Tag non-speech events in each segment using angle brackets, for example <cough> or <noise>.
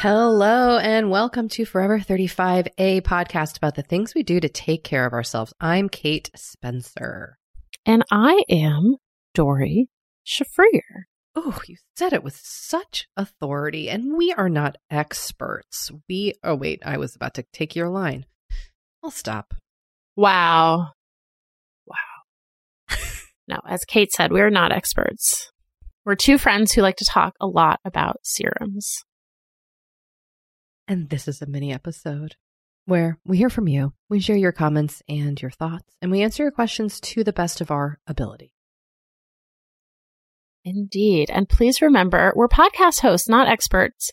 Hello and welcome to Forever 35, a podcast about the things we do to take care of ourselves. I'm Kate Spencer. and I am Doree Shafrir. Oh, you said it with such authority, and we are not experts. We, oh, wait, I was about to take your line. I'll stop. Wow. Wow. no, as Kate said, we're not experts. We're two friends who like to talk a lot about serums. And this is a mini episode where we hear from you, we share your comments and your thoughts, and we answer your questions to the best of our ability. Indeed. And please remember, we're podcast hosts, not experts.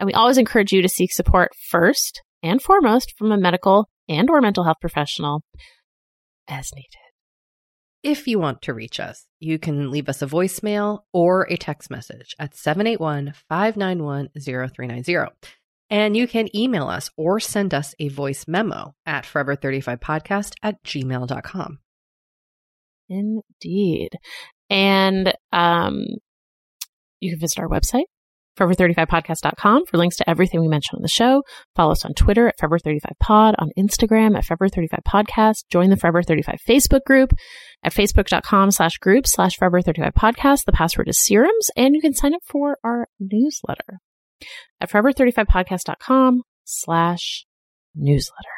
And we always encourage you to seek support first and foremost from a medical and or mental health professional as needed. If you want to reach us, you can leave us a voicemail or a text message at 781 591 0390. And you can email us or send us a voice memo at forever35podcast at gmail.com. Indeed. And um, you can visit our website, forever35podcast.com, for links to everything we mentioned on the show. Follow us on Twitter at Forever35Pod, on Instagram at Forever35Podcast. Join the Forever 35 Facebook group at facebook.com slash group slash Forever35Podcast. The password is serums, and you can sign up for our newsletter at Forever35Podcast.com slash newsletter.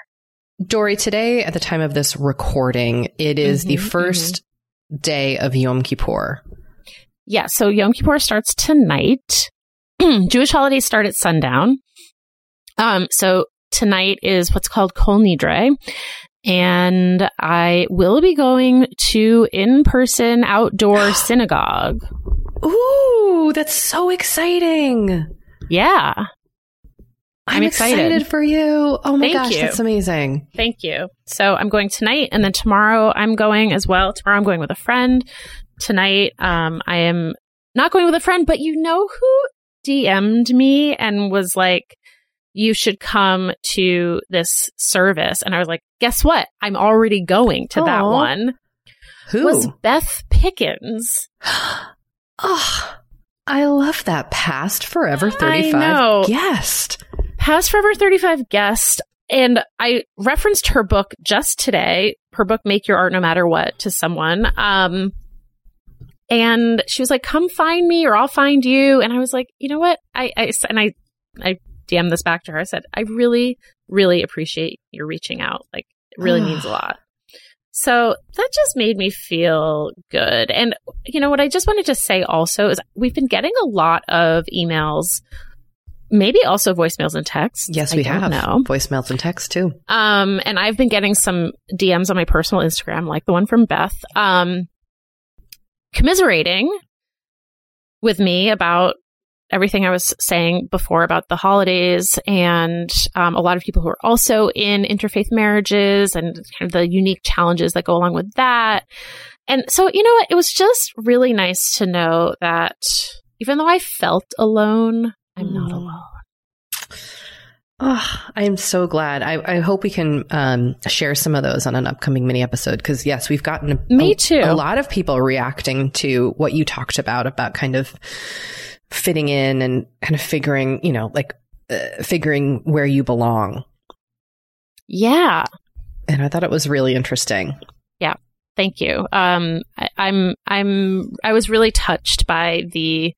Doree, today at the time of this recording, it is the Mhm, 1st day of Yom Kippur. Yeah, so Yom Kippur starts tonight. <clears throat> Jewish holidays start at sundown. Um, so tonight is what's called Kol Nidre. And I will be going to in-person outdoor <gasps> synagogue. Ooh, that's so exciting. Yeah. I'm, excited. for you. Oh my Thank gosh, you. that's amazing. Thank you. So I'm going tonight, and then tomorrow I'm going as well. Tomorrow I'm going with a friend. Tonight, um, I am not going with a friend, but you know who DM'd me and was like, "You should come to this service," and I was like, "Guess what? I'm already going to that one." Who? Was Beth Pickens? <gasps> oh, I love that past forever I 35 know. guest. Past Forever 35 guest. And I referenced her book just today, her book, Make Your Art No Matter What, to someone. Um, and she was like, come find me or I'll find you. And I was like, you know what? I, I and I, I DM'd this back to her. I said, I really, really appreciate your reaching out. Like, it really means a <sighs> lot. So that just made me feel good. And, you know, what I just wanted to say also is we've been getting a lot of emails, maybe also voicemails and texts. Yes, I we have. know. Voicemails and texts too. Um, and I've been getting some DMs on my personal Instagram, like the one from Beth, um, commiserating with me about everything I was saying before about the holidays and um, a lot of people who are also in interfaith marriages and kind of the unique challenges that go along with that. And so, you know what? It was just really nice to know that even though I felt alone, I'm not Mm. alone. Oh, I am so glad. I, I hope we can um, share some of those on an upcoming mini episode because, yes, we've gotten a, Me a- too. a lot of people reacting to what you talked about, about kind of fitting in and kind of figuring, you know, like uh, figuring where you belong. Yeah. And I thought it was really interesting. Yeah. Thank you. Um, I, I'm, I'm, I was really touched by the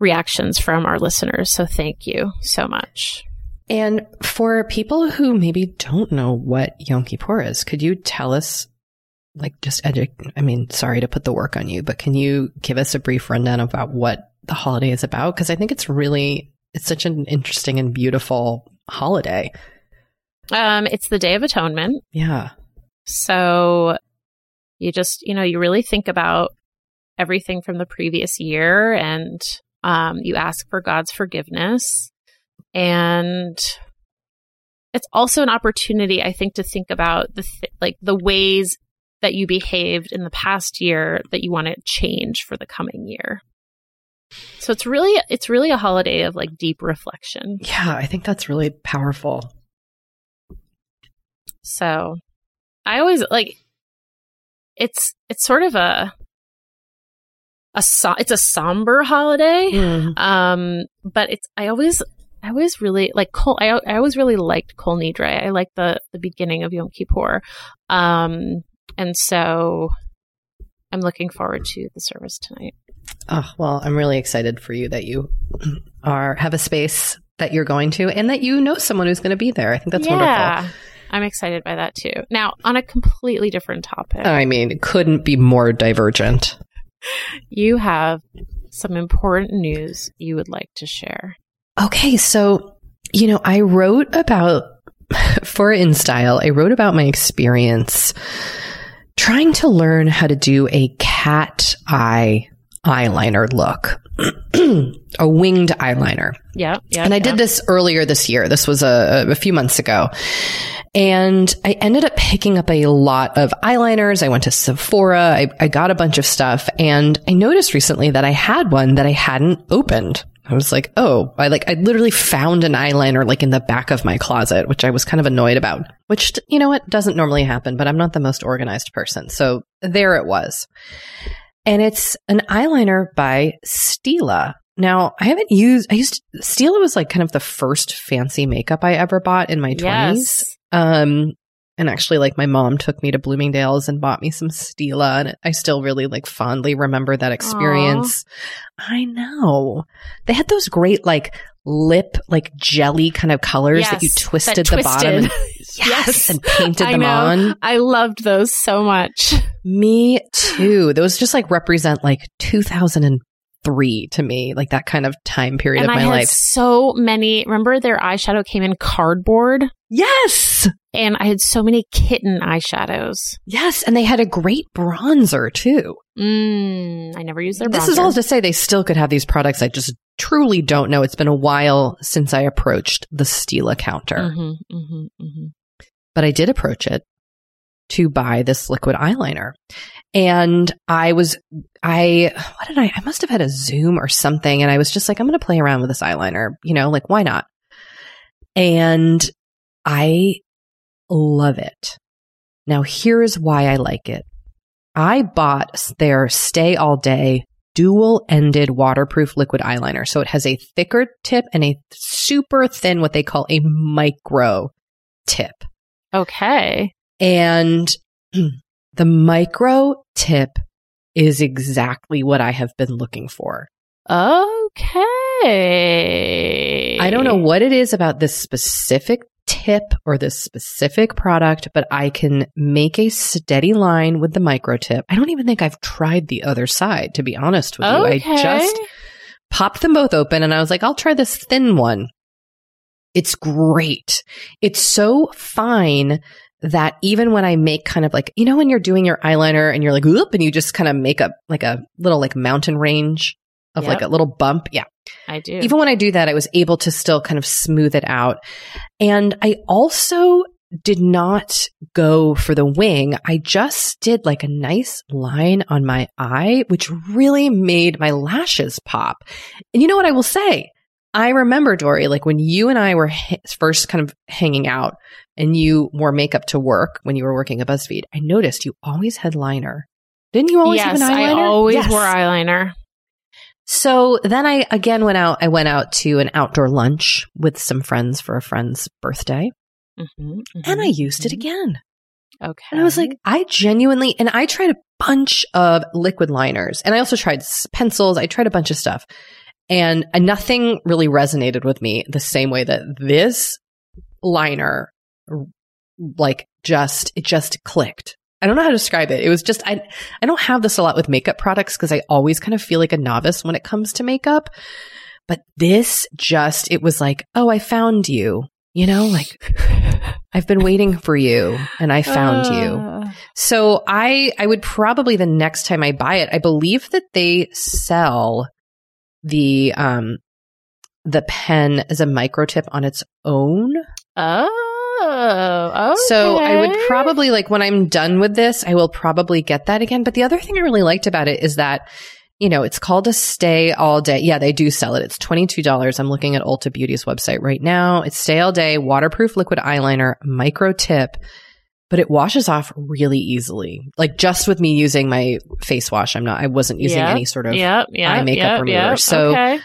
reactions from our listeners. So thank you so much. And for people who maybe don't know what Yom Kippur is, could you tell us, like, just edu- I mean, sorry to put the work on you, but can you give us a brief rundown about what the holiday is about? Because I think it's really, it's such an interesting and beautiful holiday. Um, it's the Day of Atonement. Yeah. So you just, you know, you really think about everything from the previous year and um, you ask for God's forgiveness. And it's also an opportunity, I think, to think about the th- like the ways that you behaved in the past year that you want to change for the coming year. So it's really it's really a holiday of like deep reflection. Yeah. I think that's really powerful. So I always like it's it's sort of a a so- it's a somber holiday. Mm. Um but it's I always I always really like Kol I, I always really liked Kol Nidre. I like the the beginning of Yom Kippur. Um and so I'm looking forward to the service tonight. Oh, well, I'm really excited for you that you are, have a space that you're going to and that you know someone who's going to be there. I think that's wonderful. yeah. I'm excited by that too. Now, on a completely different topic. I mean, couldn't be more divergent. <laughs> you have some important news you would like to share. Okay, so you know, I wrote about <laughs> for InStyle, I wrote about my experience trying to learn how to do a cat eye eyeliner look. <clears throat> a winged eyeliner. Yeah, yeah. And I yeah. did this earlier this year. This was a, a few months ago. And I ended up picking up a lot of eyeliners. I went to Sephora. I, I got a bunch of stuff and I noticed recently that I had one that I hadn't opened. I was like, oh, I like, I literally found an eyeliner like in the back of my closet, which I was kind of annoyed about, which, you know what, doesn't normally happen, but I'm not the most organized person. So there it was. And it's an eyeliner by Stila. Now, I haven't used, I used, Stila was like kind of the first fancy makeup I ever bought in my 20s. Yes. Um, and actually, like my mom took me to Bloomingdale's and bought me some Stila, and I still really like fondly remember that experience. I know they had those great like lip like jelly kind of colors that you twisted that the bottom. <laughs> <laughs> yes, Yes. and painted I them know. on. I loved those so much. Me too. Those just like represent like 2003 to me, like that kind of time period and of my had life. so many. Remember, their eyeshadow came in cardboard, Yes. and I had so many kitten eyeshadows. Yes. And they had a great bronzer too. Mm, I never used their. This is all to say they still could have these products. I just truly don't know. It's been a while since I approached the Stila counter, Mhm, mhm, mhm. but I did approach it to buy this liquid eyeliner. And I was, I, what did I, I must have had a Zoom or something. And I was just like, I'm going to play around with this eyeliner, you know, like why not? And I love it. Now, here's why I like it. I bought their Stay All Day dual ended waterproof liquid eyeliner. So it has a thicker tip and a super thin, what they call a micro tip. Okay. And <clears throat> the micro tip is exactly what I have been looking for. Okay. I don't know what it is about this specific tip or this specific product, but I can make a steady line with the micro tip. I don't even think I've tried the other side, to be honest with you. I just popped them both open and I was like, I'll try this thin one. It's great. It's so fine that even when I make kind of like, you know, when you're doing your eyeliner and you're like, whoop, and you just kind of make a like a little like mountain range of like a little bump. Yeah. I do. Even when I do that, I was able to still kind of smooth it out. And I also did not go for the wing. I just did like a nice line on my eye, which really made my lashes pop. And you know what I will say? I remember, Doree, like when you and I were ha- first kind of hanging out and you wore makeup to work when you were working at BuzzFeed, I noticed you always had liner. Didn't you always yes, have an eyeliner? I always Yes. wore eyeliner. So then I again went out. I went out to an outdoor lunch with some friends for a friend's birthday Mhm, and I mhm, used it mhm. again. Okay. And I was like, I genuinely, and I tried a bunch of liquid liners and I also tried pencils. I tried a bunch of stuff and nothing really resonated with me the same way that this liner, like just, it just clicked. I don't know how to describe it. It was just, I, I don't have this a lot with makeup products because I always kind of feel like a novice when it comes to makeup. But this just, it was like, oh, I found you. You know, like <laughs> I've been waiting for you and I found you. Uh, So I I would probably the next time I buy it, I believe that they sell the um the pen as a micro tip on its own. Oh, okay. So I would probably like when I'm done with this, I will probably get that again. But the other thing I really liked about it is that you know, it's called a stay all day. Yeah, they do sell it. It's $22. I'm looking at Ulta Beauty's website right now. It's stay all day, waterproof liquid eyeliner, micro tip, but it washes off really easily. Like just with me using my face wash, I'm not, I wasn't using Yep, any sort of Yep, yep, eye makeup remover. So- okay.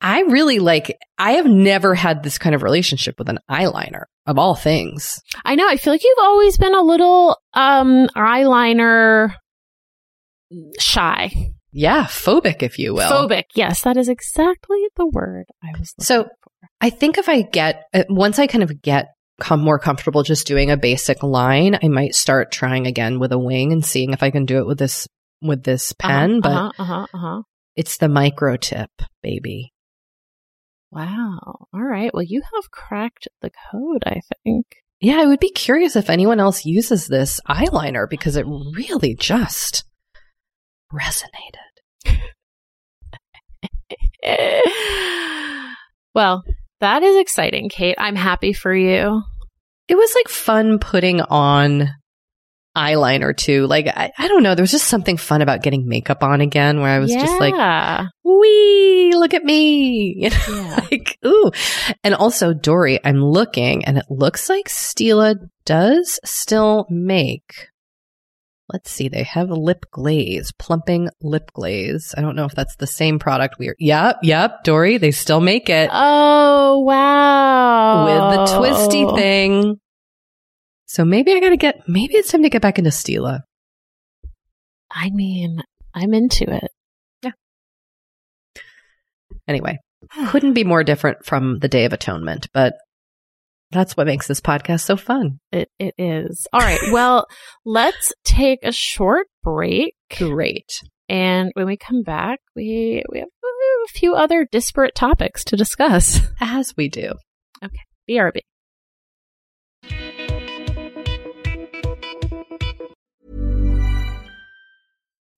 I really like, I have never had this kind of relationship with an eyeliner of all things. I know. I feel like you've always been a little um eyeliner shy, Yeah, phobic, if you will. phobic. Yes, that is exactly the word I was. So- for. I think if I get, uh, once I kind of get come more comfortable just doing a basic line, I might start trying again with a wing and seeing if I can do it with this, with this pen, but uh-huh, uh-huh, uh-huh. it's the micro tip, baby. Wow. All right. Well, you have cracked the code. I think. Yeah, I would be curious if anyone else uses this eyeliner because it really just resonated. <laughs> well, that is exciting, Kate. I'm happy for you. It was like fun putting on eyeliner too. Like, I, I don't know. There was just something fun about getting makeup on again where I was just like, Yeah. wee, look at me. <laughs> You know, Yeah. like, ooh. And also, Doree, I'm looking and it looks like Stila does still make. Let's see, they have lip glaze, plumping lip glaze. I don't know if that's the same product we're. Yep, yep, Doree, they still make it Oh wow! with the twisty thing. So maybe I gotta get, maybe it's time to get back into Stila. I mean, I'm into it. Yeah. Anyway, couldn't be more different from the Day of Atonement, but that's what makes this podcast so fun. It it is. All right. Well, <laughs> let's take a short break, Great. and when we come back, we we have have a few other disparate topics to discuss. As we do. Okay, BRB.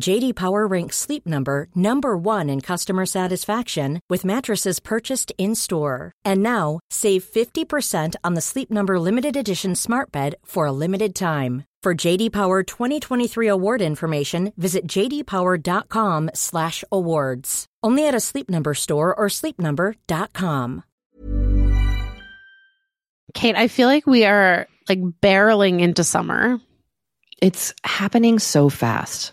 JD Power ranks Sleep Number number 1 in customer satisfaction with mattresses purchased in-store. And now, save 50% on the Sleep Number limited edition Smart Bed for a limited time. For JD Power 2023 award information, visit jdpower.com/awards. Only at a Sleep Number store or sleepnumber.com. Kate, I feel like we are like barreling into summer. It's happening so fast.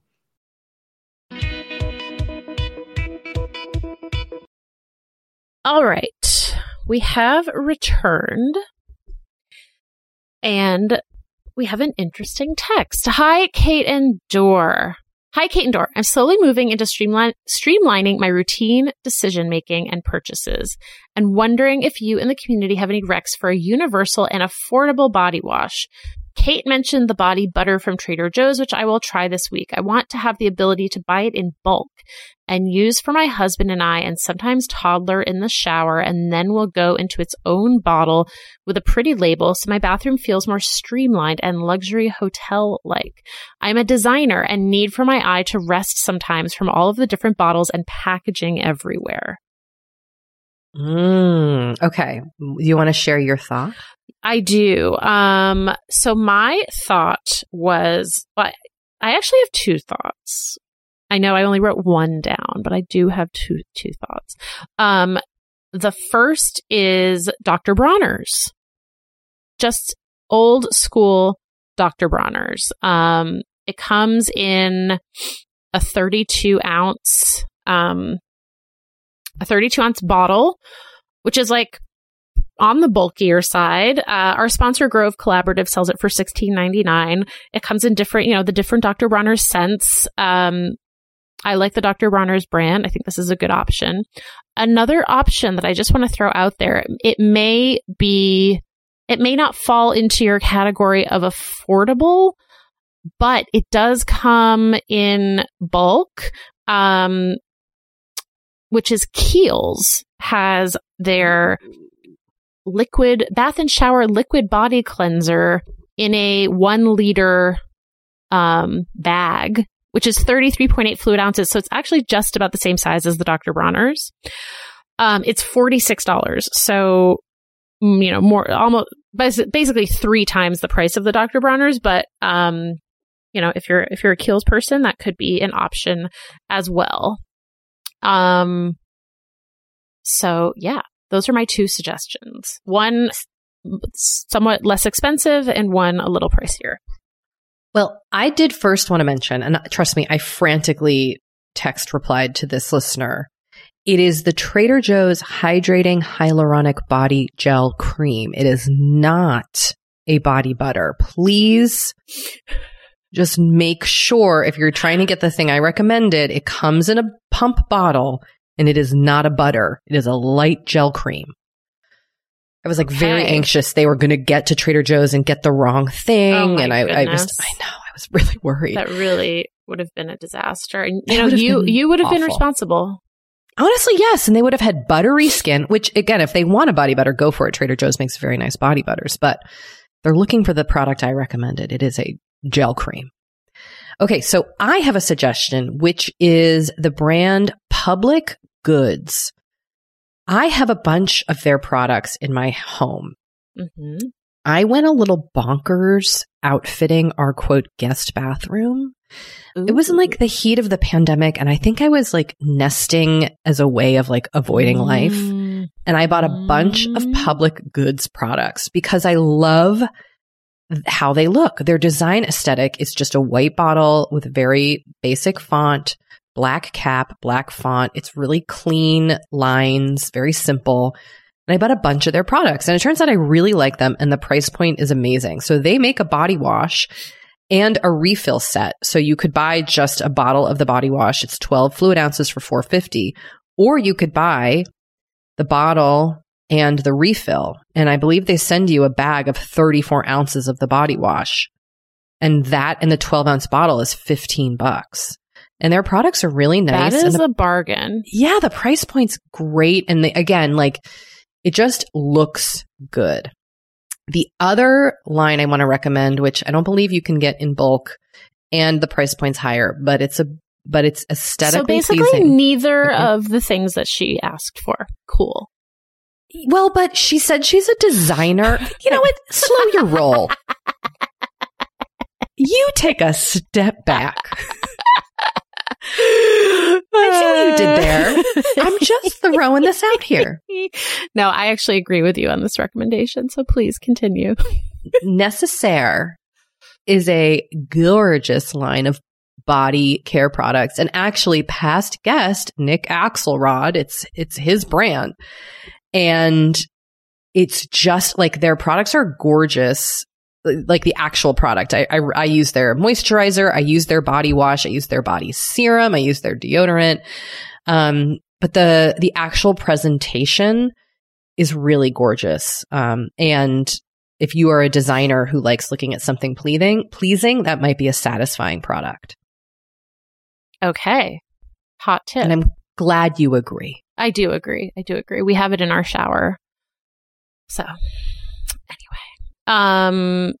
All right. We have returned and we have an interesting text. Hi, Kate and Dor. Hi, Kate and Dor. I'm slowly moving into streamline- streamlining my routine decision making and purchases and wondering if you in the community have any recs for a universal and affordable body wash. Kate mentioned the body butter from Trader Joe's, which I will try this week. I want to have the ability to buy it in bulk and use for my husband and I, and sometimes toddler in the shower, and then will go into its own bottle with a pretty label so my bathroom feels more streamlined and luxury hotel like. I'm a designer and need for my eye to rest sometimes from all of the different bottles and packaging everywhere. Mm, okay. You want to share your thought? I do. Um, so my thought was, well, I actually have two thoughts. I know I only wrote one down, but I do have two two thoughts. Um, the first is Dr. Bronner's, just old school Dr. Bronner's. Um, it comes in a 32 ounce, um, a 32 ounce bottle, which is like on the bulkier side. Uh, our sponsor Grove Collaborative sells it for sixteen ninety nine. It comes in different, you know, the different Dr. Bronner's scents. Um, I like the Dr. Bronner's brand. I think this is a good option. Another option that I just want to throw out there, it may be, it may not fall into your category of affordable, but it does come in bulk. Um, which is Kiehl's has their liquid bath and shower liquid body cleanser in a one liter um, bag, which is 33.8 fluid ounces. So it's actually just about the same size as the Dr. Bronner's. Um, it's $46. So, mm, you know, more almost basically three times the price of the Dr. Bronner's, but, um, you know, if you're, if you're a Kiehl's person, that could be an option as well. Um, so yeah, those are my two suggestions. One somewhat less expensive and one a little pricier. Well, I did first want to mention, and trust me, I frantically text replied to this listener. It is the Trader Joe's Hydrating Hyaluronic Body Gel Cream. It is not a body butter. Please just make sure if you're trying to get the thing I recommended, it comes in a pump bottle and it is not a butter. It is a light gel cream. I was like okay. very anxious they were going to get to Trader Joe's and get the wrong thing. Oh and I, I, was, I know, I was <laughs> really worried. That really would have been a disaster. And you know, you, you would have awful. been responsible. Honestly, yes. And they would have had buttery skin, which again, if they want a body butter, go for it. Trader Joe's makes very nice body butters, but they're looking for the product I recommended. It is a gel cream. Okay. So I have a suggestion, which is the brand Public Goods. I have a bunch of their products in my home. Mm-hmm. I went a little bonkers outfitting our quote guest bathroom. Ooh. It was in like the heat of the pandemic. And I think I was like nesting as a way of like avoiding mm. life. And I bought a bunch of mm. public goods products because I love how they look. Their design aesthetic is just a white bottle with very basic font black cap, black font. It's really clean lines, very simple. And I bought a bunch of their products and it turns out I really like them and the price point is amazing. So they make a body wash and a refill set. So you could buy just a bottle of the body wash. It's 12 fluid ounces for 450 or you could buy the bottle and the refill. And I believe they send you a bag of 34 ounces of the body wash. And that in the 12 ounce bottle is 15 bucks and their products are really nice. That is the, a bargain. Yeah, the price point's great. And they, again, like it just looks good. The other line I want to recommend, which I don't believe you can get in bulk and the price point's higher, but it's a but it's aesthetically so basically pleasing. neither mm-hmm. of the things that she asked for. Cool. Well, but she said she's a designer. you know what? <laughs> Slow your roll. you take a step back. I see what you did there. I'm just throwing this out here. <laughs> No, I actually agree with you on this recommendation. So please continue. <laughs> Necessaire is a gorgeous line of body care products and actually past guest Nick Axelrod it's it's his brand and it's just like their products are gorgeous like the actual product. I, I, I use their moisturizer. I use their body wash. I use their body serum. I use their deodorant. Um, but the, the actual presentation is really gorgeous. Um, and if you are a designer who likes looking at something pleasing, pleasing, that might be a satisfying product. Okay. Hot tip. And I'm glad you agree. I do agree. I do agree. We have it in our shower. So anyway. um.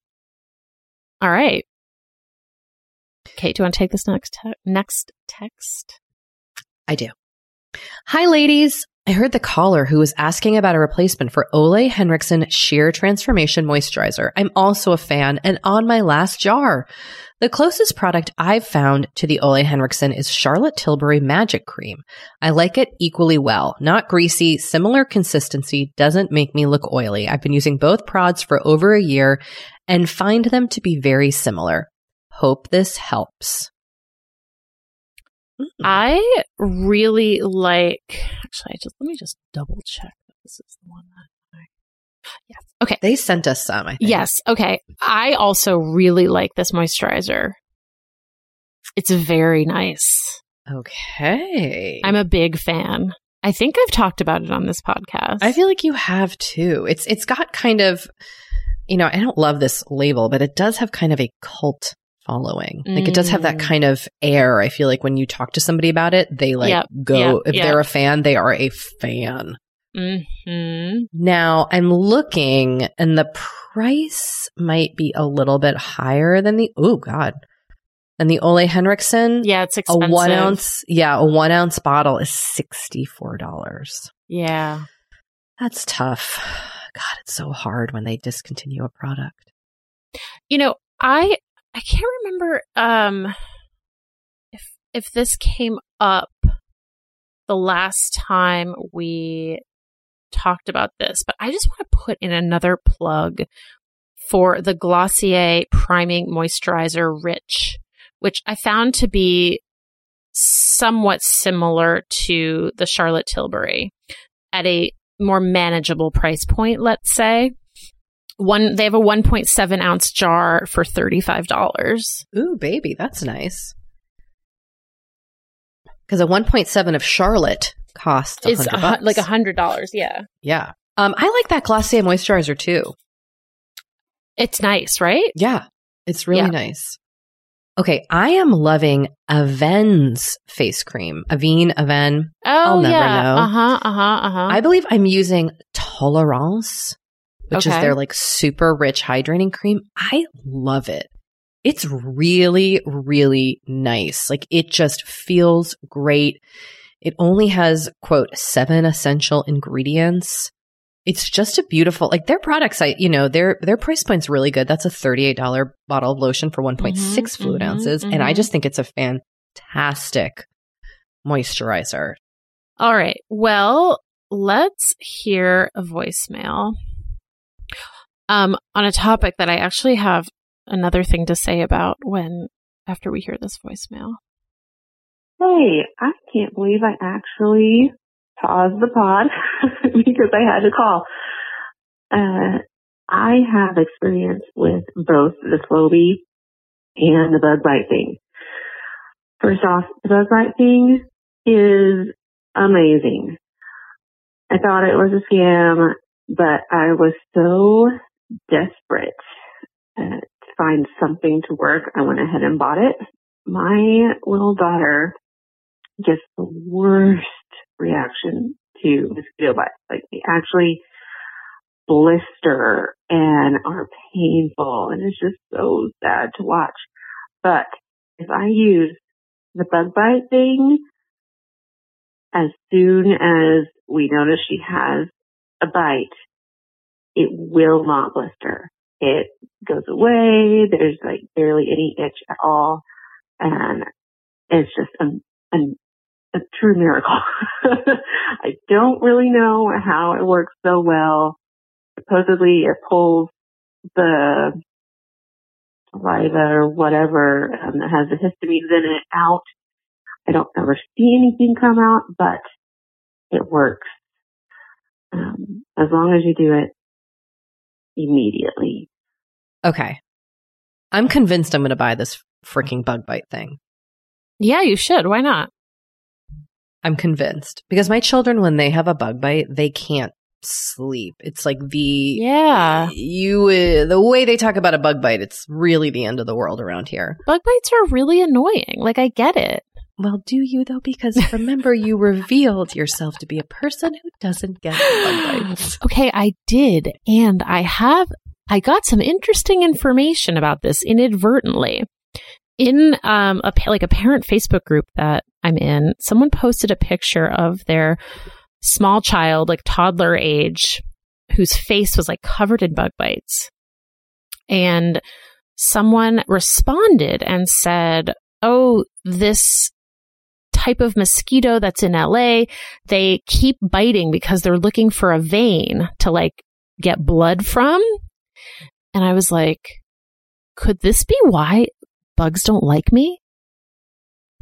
All right. Kate, do you want to take this next te- next text? I do. Hi, ladies. I heard the caller who was asking about a replacement for Ole Henriksen Sheer Transformation Moisturizer. I'm also a fan and on my last jar. The closest product I've found to the Ole Henriksen is Charlotte Tilbury Magic Cream. I like it equally well. Not greasy, similar consistency, doesn't make me look oily. I've been using both prods for over a year and find them to be very similar. Hope this helps. Hmm. I really like. Actually, I just let me just double check that this is the one that I. Yes. Okay. They sent us some. I think. Yes. Okay. I also really like this moisturizer. It's very nice. Okay. I'm a big fan. I think I've talked about it on this podcast. I feel like you have too. It's it's got kind of you know, I don't love this label, but it does have kind of a cult following. Like it does have that mm. kind of air. I feel like when you talk to somebody about it, they like yep, go, yep, if yep. they're a fan, they are a fan. Mm-hmm. Now I'm looking and the price might be a little bit higher than the, oh God, And the Ole Henriksen. Yeah, it's expensive. A one ounce, yeah, a one ounce bottle is $64. Yeah. That's tough. God, it's so hard when they discontinue a product. You know, I I can't remember um if if this came up the last time we talked about this, but I just want to put in another plug for the Glossier Priming Moisturizer Rich, which I found to be somewhat similar to the Charlotte Tilbury at a more manageable price point, let's say. One, they have a 1.7 ounce jar for $35. Ooh, baby, that's nice. Because a 1.7 of Charlotte costs It's 100 a, like a hundred dollars. Yeah. Yeah. Um, I like that Glossier moisturizer too. It's nice, right? Yeah. It's really Yeah. nice. Okay, I am loving Aven's face cream. Avene, Aven. Oh, I'll never yeah. know. Uh huh. Uh huh. Uh huh. I believe I'm using Tolerance, which is their like super rich hydrating cream. I love it. It's really, really nice. Like it just feels great. It only has, quote, seven essential ingredients. It's just a beautiful, like their products, I, you know, their, their price point's really good. That's a $38 bottle of lotion for 1.6 Mhm, fluid mhm, ounces. And I mhm. just think it's a fantastic moisturizer. All right. Well, let's hear a voicemail um, on a topic that I actually have another thing to say about when after we hear this voicemail. Hey, I can't believe I actually paused the pod <laughs> because I had to call. Uh, I have experience with both the Flowbee and the bug bite thing. First off, the bug bite thing is amazing. I thought it was a scam, but I was so desperate uh, to find something to work. I went ahead and bought it. My little daughter gets the worst reaction to mosquito bites. Like they actually blister and are painful and it's just so sad to watch. But if I use the bug bite thing, as soon as we notice she has a bite, it will not blister. It goes away. There's like barely any itch at all. And it's just an, an, a true miracle. <laughs> I don't really know how it works so well. Supposedly it pulls the saliva or whatever um, that has the histamines in it out. I don't ever see anything come out, but it works. Um, as long as you do it immediately. Okay. I'm convinced I'm going to buy this freaking bug bite thing. Yeah, you should. Why not? I'm convinced because my children, when they have a bug bite, they can't sleep. It's like the Yeah. you uh, the way they talk about a bug bite. It's really the end of the world around here. Bug bites are really annoying. Like, I get it. Well, do you though? Because remember, you revealed yourself to be a person who doesn't get bug bites. <gasps> Okay, I did. And I have, I got some interesting information about this inadvertently. In um, a, like a parent Facebook group that I'm in, someone posted a picture of their small child, like toddler age, whose face was like covered in bug bites. And someone responded and said, Oh, this type of mosquito that's in LA, they keep biting because they're looking for a vein to like get blood from. And I was like, could this be why bugs don't like me?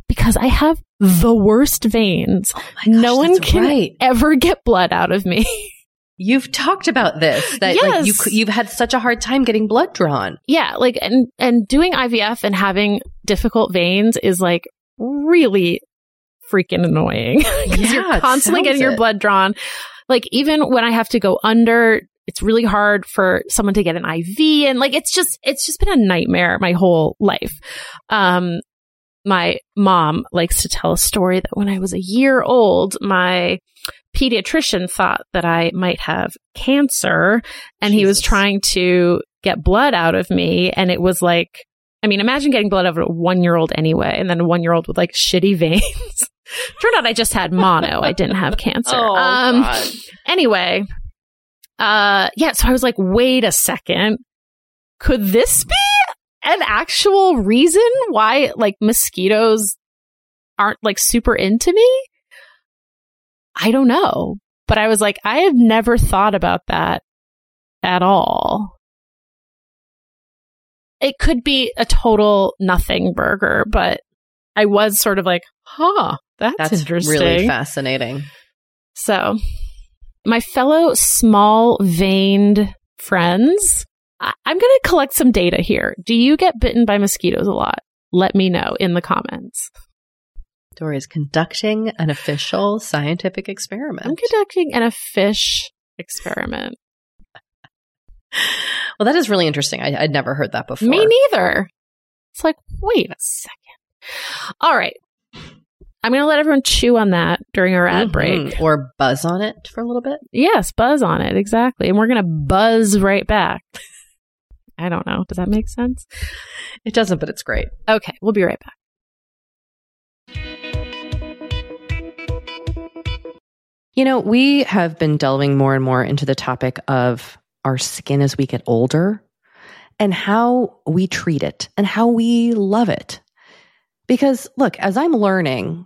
Because I have the worst veins. Oh no one can right. ever get blood out of me. <laughs> You've talked about this that like you you've had such a hard time getting blood drawn. yeah, like and and doing IVF and having difficult veins is like really freaking annoying <laughs> because Yeah, you're constantly getting your blood drawn. Like even when I have to go under, it's really hard for someone to get an IV and like it's just it's just been a nightmare my whole life. Um my mom likes to tell a story that when I was a year old, my pediatrician thought that I might have cancer and he was trying to get blood out of me and it was like I mean, imagine getting blood out of a one year old anyway, and then a one year old with like shitty <laughs> veins. Turned out I just had mono. I didn't have cancer. <laughs> Oh, um, anyway, uh, yeah. So I was like, wait a second. Could this be an actual reason why like mosquitoes aren't like super into me? I don't know. But I was like, I have never thought about that at all. it could be a total nothing burger, but I was sort of like, huh, that's, That's interesting. really fascinating. So, my fellow small veined friends, I- I'm going to collect some data here. Do you get bitten by mosquitoes a lot? Let me know in the comments. Doree is conducting an official scientific experiment. I'm conducting an a fish experiment. <laughs> well, that is really interesting. I, I'd never heard that before. Me neither. It's like, wait a second. All right. I'm going to let everyone chew on that during our ad Mhm. break. Or buzz on it for a little bit. Yes, buzz on it. Exactly. And we're going to buzz right back. I don't know. Does that make sense? It doesn't, but it's great. Okay. We'll be right back. You know, we have been delving more and more into the topic of our skin as we get older and how we treat it and how we love it. Because look, as I'm learning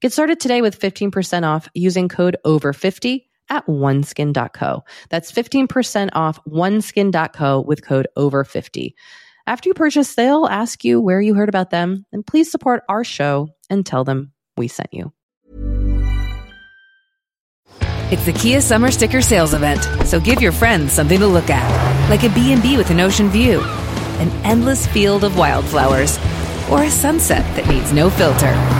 Get started today with 15% off using code OVER50 at oneskin.co. That's 15% off oneskin.co with code OVER50. After you purchase, they'll ask you where you heard about them, and please support our show and tell them we sent you. It's the Kia Summer Sticker Sales Event, so give your friends something to look at, like a B&B with an ocean view, an endless field of wildflowers, or a sunset that needs no filter.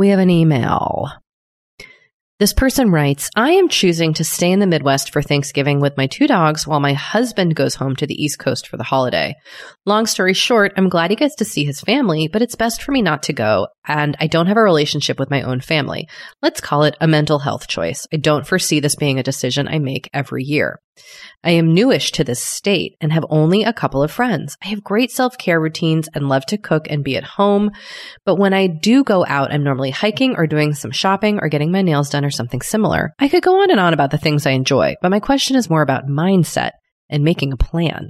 We have an email. This person writes, I am choosing to stay in the Midwest for Thanksgiving with my two dogs while my husband goes home to the East Coast for the holiday. Long story short, I'm glad he gets to see his family, but it's best for me not to go, and I don't have a relationship with my own family. Let's call it a mental health choice. I don't foresee this being a decision I make every year. I am newish to this state and have only a couple of friends. I have great self care routines and love to cook and be at home. But when I do go out, I'm normally hiking or doing some shopping or getting my nails done or something similar. I could go on and on about the things I enjoy, but my question is more about mindset and making a plan.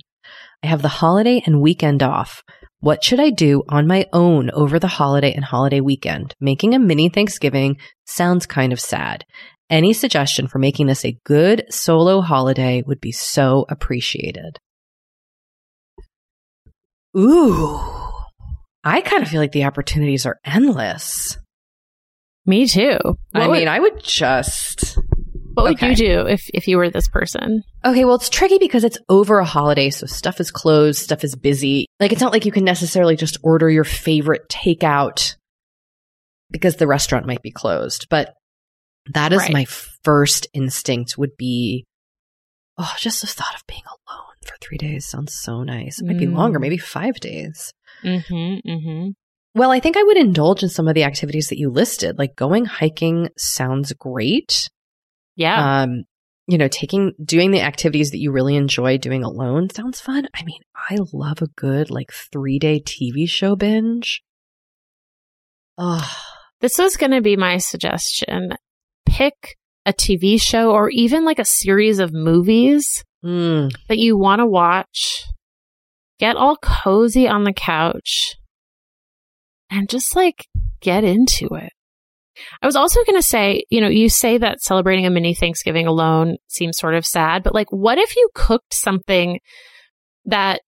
I have the holiday and weekend off. What should I do on my own over the holiday and holiday weekend? Making a mini Thanksgiving sounds kind of sad. Any suggestion for making this a good solo holiday would be so appreciated. Ooh, I kind of feel like the opportunities are endless. Me too. I What mean, I would just. what would okay. you do if if you were this person? Okay, well, it's tricky because it's over a holiday, so stuff is closed, stuff is busy. Like, it's not like you can necessarily just order your favorite takeout because the restaurant might be closed. But that is Right. my first instinct would be, oh, just the thought of being alone for three days sounds so nice. It might be Mm. longer, maybe five days. Mm-hmm. Mm-hmm. Well, I think I would indulge in some of the activities that you listed. Like going hiking sounds great. Yeah. Um, you know, taking doing the activities that you really enjoy doing alone sounds fun. I mean, I love a good like three day TV show binge. Oh, This was going to be my suggestion. Pick a TV show or even like a series of movies mm, that you want to watch. Get all cozy on the couch and just like get into it. I was also going to say, you know, you say that celebrating a mini Thanksgiving alone seems sort of sad, but like, what if you cooked something that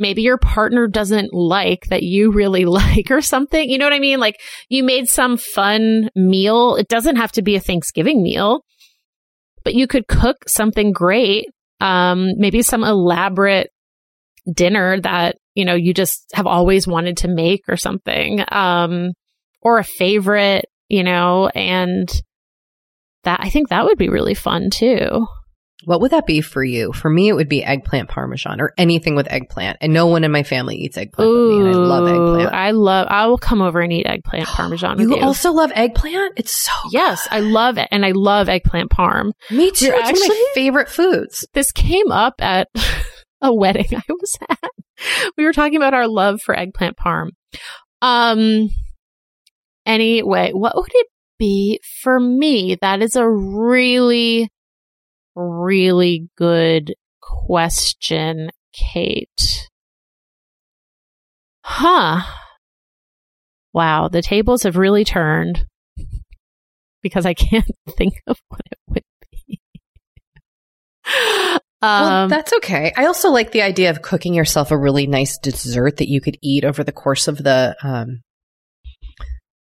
maybe your partner doesn't like that you really <laughs> like or something? You know what I mean? Like, you made some fun meal. It doesn't have to be a Thanksgiving meal, but you could cook something great. Um, maybe some elaborate dinner that, you know, you just have always wanted to make or something. Um, or a favorite, you know, and that I think that would be really fun too. What would that be for you? For me, it would be eggplant parmesan or anything with eggplant. And no one in my family eats eggplant and I love eggplant. I love. I will come over and eat eggplant <gasps> parmesan with you you. also love eggplant? It's so yes, I love it, and I love eggplant parm. me too. You're It's one of my favorite foods. This came up at <laughs> a wedding I was at. We were talking about our love for eggplant parm. Um. Anyway, what would it be for me? That is a really, really good question, Kate. Huh. Wow, the tables have really turned because I can't <laughs> think of what it would be. <laughs> well, um, that's okay. I also like the idea of cooking yourself a really nice dessert that you could eat over the course of the um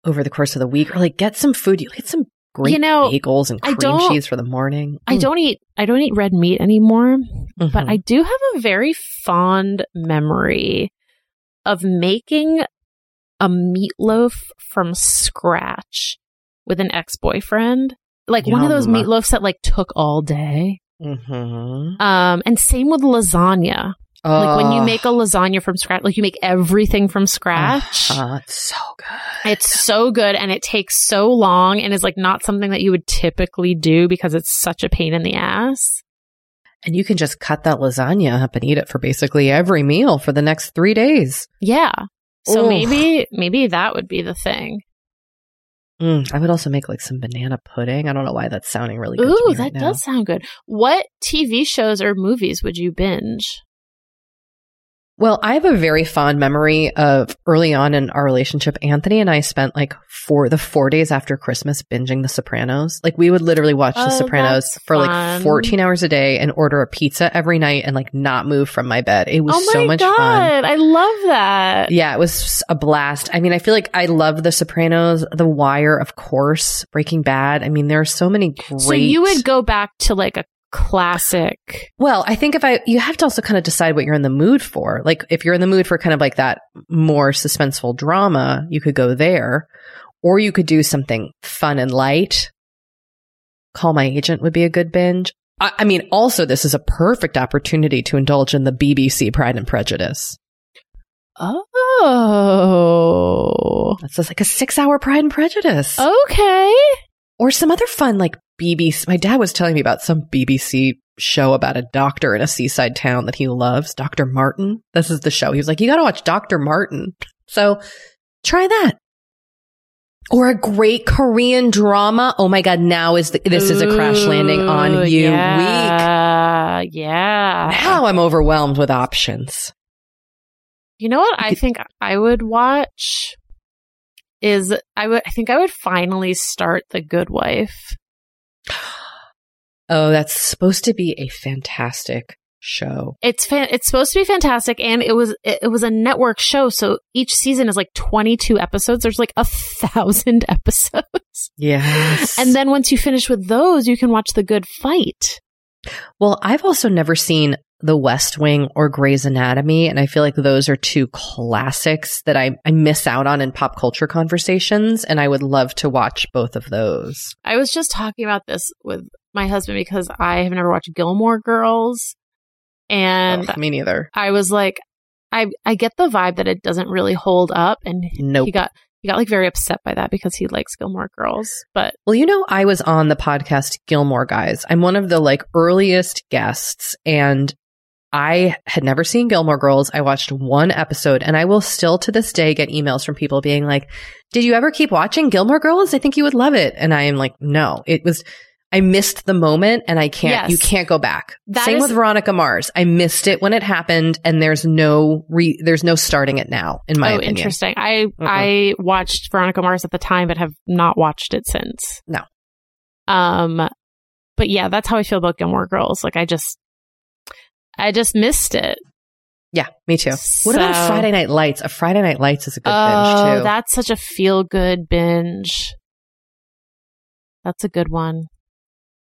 over the course of the week, or like get some food. You get some great You know, bagels and I cream don't- cheese for the morning. I don't eat I don't eat red meat anymore, Mm, but. I do have a very fond memory of making a meatloaf from scratch with an ex-boyfriend. Like one of those Yum. meatloafs that like took all day. Mhm. Um and same with lasagna. Like when you make a lasagna from scratch, like you make everything from scratch. uh-huh, it's so good. It's so good and it takes so long and is like not something that you would typically do because it's such a pain in the ass. And you can just cut that lasagna up and eat it for basically every meal for the next three days. Yeah. So Ugh. maybe maybe that would be the thing. Mm, I would also make like some banana pudding. I don't know why that's sounding really good. Ooh, that now. does sound good. What TV shows or movies would you binge? Well, I have a very fond memory of early on in our relationship. Anthony and I spent like four the four days after Christmas binging The Sopranos. Like we would literally watch The Oh, Sopranos for fun. like fourteen hours a day and order a pizza every night and like not move from my bed. It was oh my so much god, fun. I love that. Yeah, it was a blast. I mean, I feel like I love The Sopranos, The Wire, of course, Breaking Bad. I mean, there are so many great. So you would go back to like a classic. Well, I think if I, you have to also kind of decide what you're in the mood for. Like, if you're in the mood for kind of like that more suspenseful drama, you could go there. Or you could do something fun and light. Call My Agent would be a good binge. I, I mean, also, this is a perfect opportunity to indulge in the BBC Pride and Prejudice. Oh. That's like a six hour Pride and Prejudice. Okay. Or some other fun, like BBC. My dad was telling me about some BBC show about a doctor in a seaside town that he loves, Dr. Martin. This is the show. He was like, you got to watch Dr. Martin. So try that. Or a great Korean drama. Oh my God. Now is the, this is a crash landing on Ooh, you week. Yeah. Yeah. Now I'm overwhelmed with options. You know what I think I would watch is I would I think I would finally start The Good Wife. Oh, that's supposed to be a fantastic show. It's fan- it's supposed to be fantastic, and it was it, it was a network show, so each season is like twenty two episodes. There's like a <laughs> thousand <laughs> episodes, Yes. and then once you finish with those, you can watch The Good Fight. Well, I've also never seen The West Wing or Grey's Anatomy, and I feel like those are two classics that I, I miss out on in pop culture conversations, and I would love to watch both of those. I was just talking about this with my husband because I have never watched Gilmore Girls, and Ugh, me neither. I was like, I I get the vibe that it doesn't really hold up, and Nope. he got he got like very upset by that because he likes Gilmore Girls, but Well, you know, I was on the podcast Gilmore Guys. I'm one of the like earliest guests and I had never seen Gilmore Girls. I watched one episode and I will still to this day get emails from people being like, did you ever keep watching Gilmore Girls? I think you would love it. And I am like, no, it was, I missed the moment and I can't, Yes. you can't go back. That Same is- with Veronica Mars. I missed it when it happened and there's no re, there's no starting it now in my oh, opinion. interesting. I I watched Veronica Mars at the time, but have not watched it since. No. Um, but yeah, that's how I feel about Gilmore Girls. Like I just, I just missed it. Yeah, me too. What about Friday Night Lights? A Friday Night Lights is a good oh, binge too. that's such a feel good binge. That's a good one.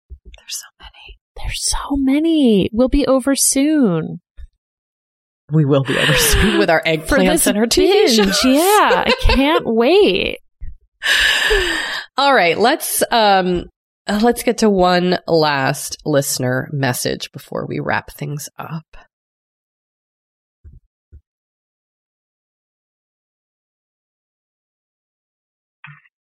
There's so many. There's so many. We'll be over soon. We will be over soon with our <laughs> eggplants and our show. <laughs> Yeah, I can't wait. <laughs> All right, let's um let's get to one last listener message before we wrap things up.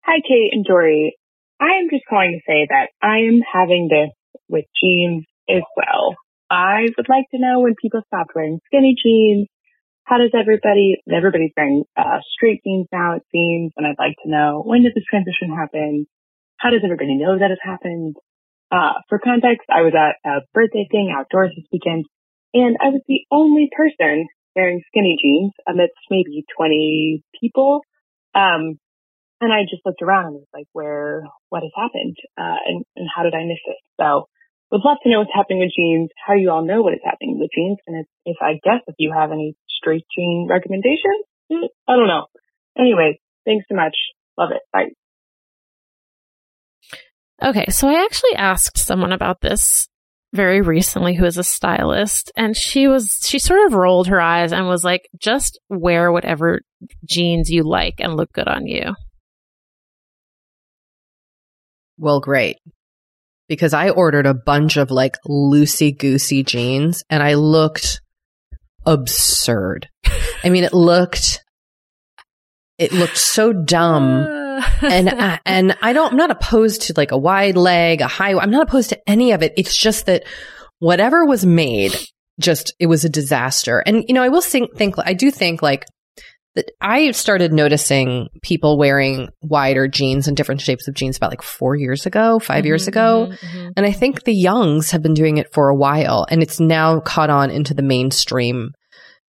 Hi, Kate and Doree. I am just calling to say that I am having this with jeans as well. I would like to know when people stopped wearing skinny jeans. How does everybody, everybody's wearing uh, straight jeans now, it seems, and I'd like to know when did this transition happen? How does everybody know that it happened? Uh, for context, I was at a birthday thing outdoors this weekend, and I was the only person wearing skinny jeans amidst maybe 20 people. Um, and I just looked around and was like, where, what has happened? Uh, and, and how did I miss it? So would love to know what's happening with jeans, how you all know what is happening with jeans. And if, if I guess if you have any straight jean recommendations, eh, I don't know. Anyway, thanks so much. Love it. Bye. Okay, so I actually asked someone about this very recently who is a stylist and she was she sort of rolled her eyes and was like just wear whatever jeans you like and look good on you. Well, great. Because I ordered a bunch of like loosey goosey jeans and I looked absurd. I mean, it looked, it looked so dumb. <laughs> <laughs> and I, and I don't I'm not opposed to like a wide leg, a high I'm not opposed to any of it. It's just that whatever was made just it was a disaster. And you know, I will think, think I do think like that I started noticing people wearing wider jeans and different shapes of jeans about like 4 years ago, 5 years Mhm, ago. mhm, mhm. And I think the youngs have been doing it for a while and it's now caught on into the mainstream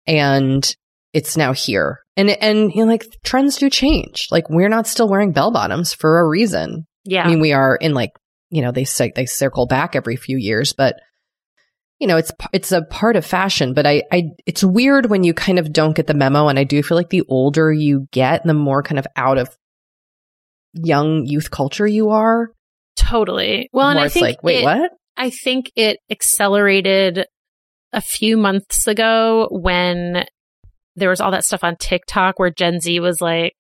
and it's now here. And and you know like trends do change. Like we're not still wearing bell bottoms for a reason. Yeah. I mean we are in like, you know, they say they circle back every few years, but you know, it's it's a part of fashion, but I I it's weird when you kind of don't get the memo and I do feel like the older you get, the more kind of out of young youth culture you are. totally. Well, and I think like, wait, it- what? I think it accelerated a few months ago when there was all that stuff on TikTok where Gen Z was like,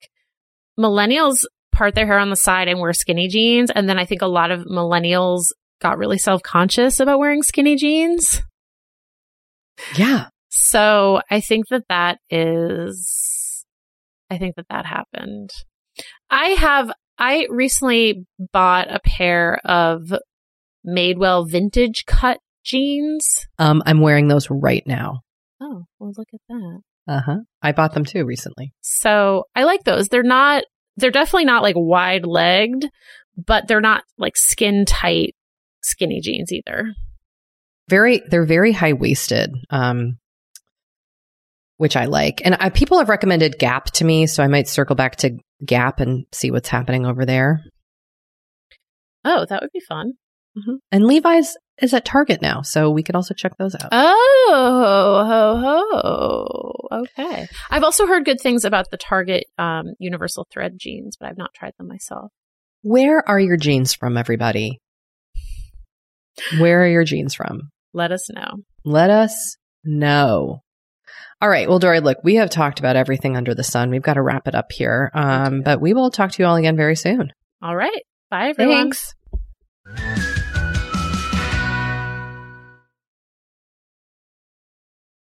millennials part their hair on the side and wear skinny jeans. And then I think a lot of millennials got really self conscious about wearing skinny jeans. Yeah. So I think that that is, I think that that happened. I have, I recently bought a pair of Madewell vintage cut jeans. Um, I'm wearing those right now. Oh, well, look at that. Uh huh. I bought them too recently. So I like those. They're not, they're definitely not like wide legged, but they're not like skin tight skinny jeans either. Very, they're very high waisted. Um, which I like, and I, people have recommended Gap to me, so I might circle back to Gap and see what's happening over there. Oh, that would be fun. Mhm. And Levi's is at Target now, so we could also check those out. Oh, ho, ho. Okay. I've also heard good things about the Target um, Universal Thread jeans, but I've not tried them myself. Where are your jeans from, everybody? Where are your jeans from? Let us know. Let us know. All right. Well, Doree, look, we have talked about everything under the sun. We've got to wrap it up here. Um, but we will talk to you all again very soon. All right. Bye, everyone. Thanks.